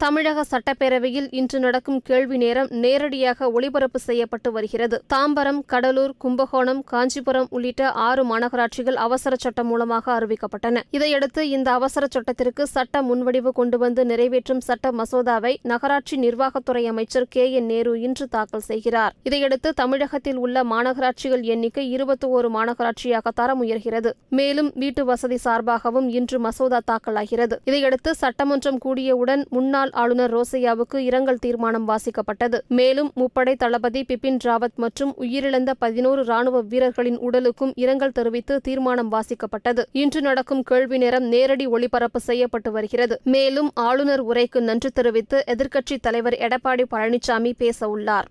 தமிழக சட்டப்பேரவையில் இன்று நடக்கும் கேள்வி நேரம் நேரடியாக ஒளிபரப்பு செய்யப்பட்டு வருகிறது. தாம்பரம் கடலூர் கும்பகோணம் காஞ்சிபுரம் உள்ளிட்ட ஆறு மாநகராட்சிகள் அவசர சட்டம் மூலமாக அறிவிக்கப்பட்டன. இதையடுத்து இந்த அவசர சட்டத்திற்கு சட்ட முன்வடிவு கொண்டு வந்து நிறைவேற்றும் சட்ட மசோதாவை நகராட்சி நிர்வாகத்துறை அமைச்சர் கே. என். நேரு இன்று தாக்கல் செய்கிறார். இதையடுத்து தமிழகத்தில் உள்ள மாநகராட்சிகள் எண்ணிக்கை இருபத்தி ஓரு மாநகராட்சியாக தரம் உயர்கிறது. மேலும் வீட்டு வசதி சார்பாகவும் இன்று மசோதா தாக்கலாகிறது. இதையடுத்து சட்டமன்றம் கூடியவுடன் முன்னாள் ஆளுநர் ரோசையாவுக்கு இரங்கல் தீர்மானம் வாசிக்கப்பட்டது. மேலும் முப்படை தளபதி பிபின் ராவத் மற்றும் உயிரிழந்த பதினோரு ராணுவ வீரர்களின் உடலுக்கும் இரங்கல் தெரிவித்து தீர்மானம் வாசிக்கப்பட்டது. இன்று நடக்கும் கேள்வி நேரம் நேரடி ஒளிபரப்பு செய்யப்பட்டு வருகிறது. மேலும் ஆளுநர் உரைக்கு நன்றி தெரிவித்து எதிர்க்கட்சித் தலைவர் எடப்பாடி பழனிசாமி பேசவுள்ளார்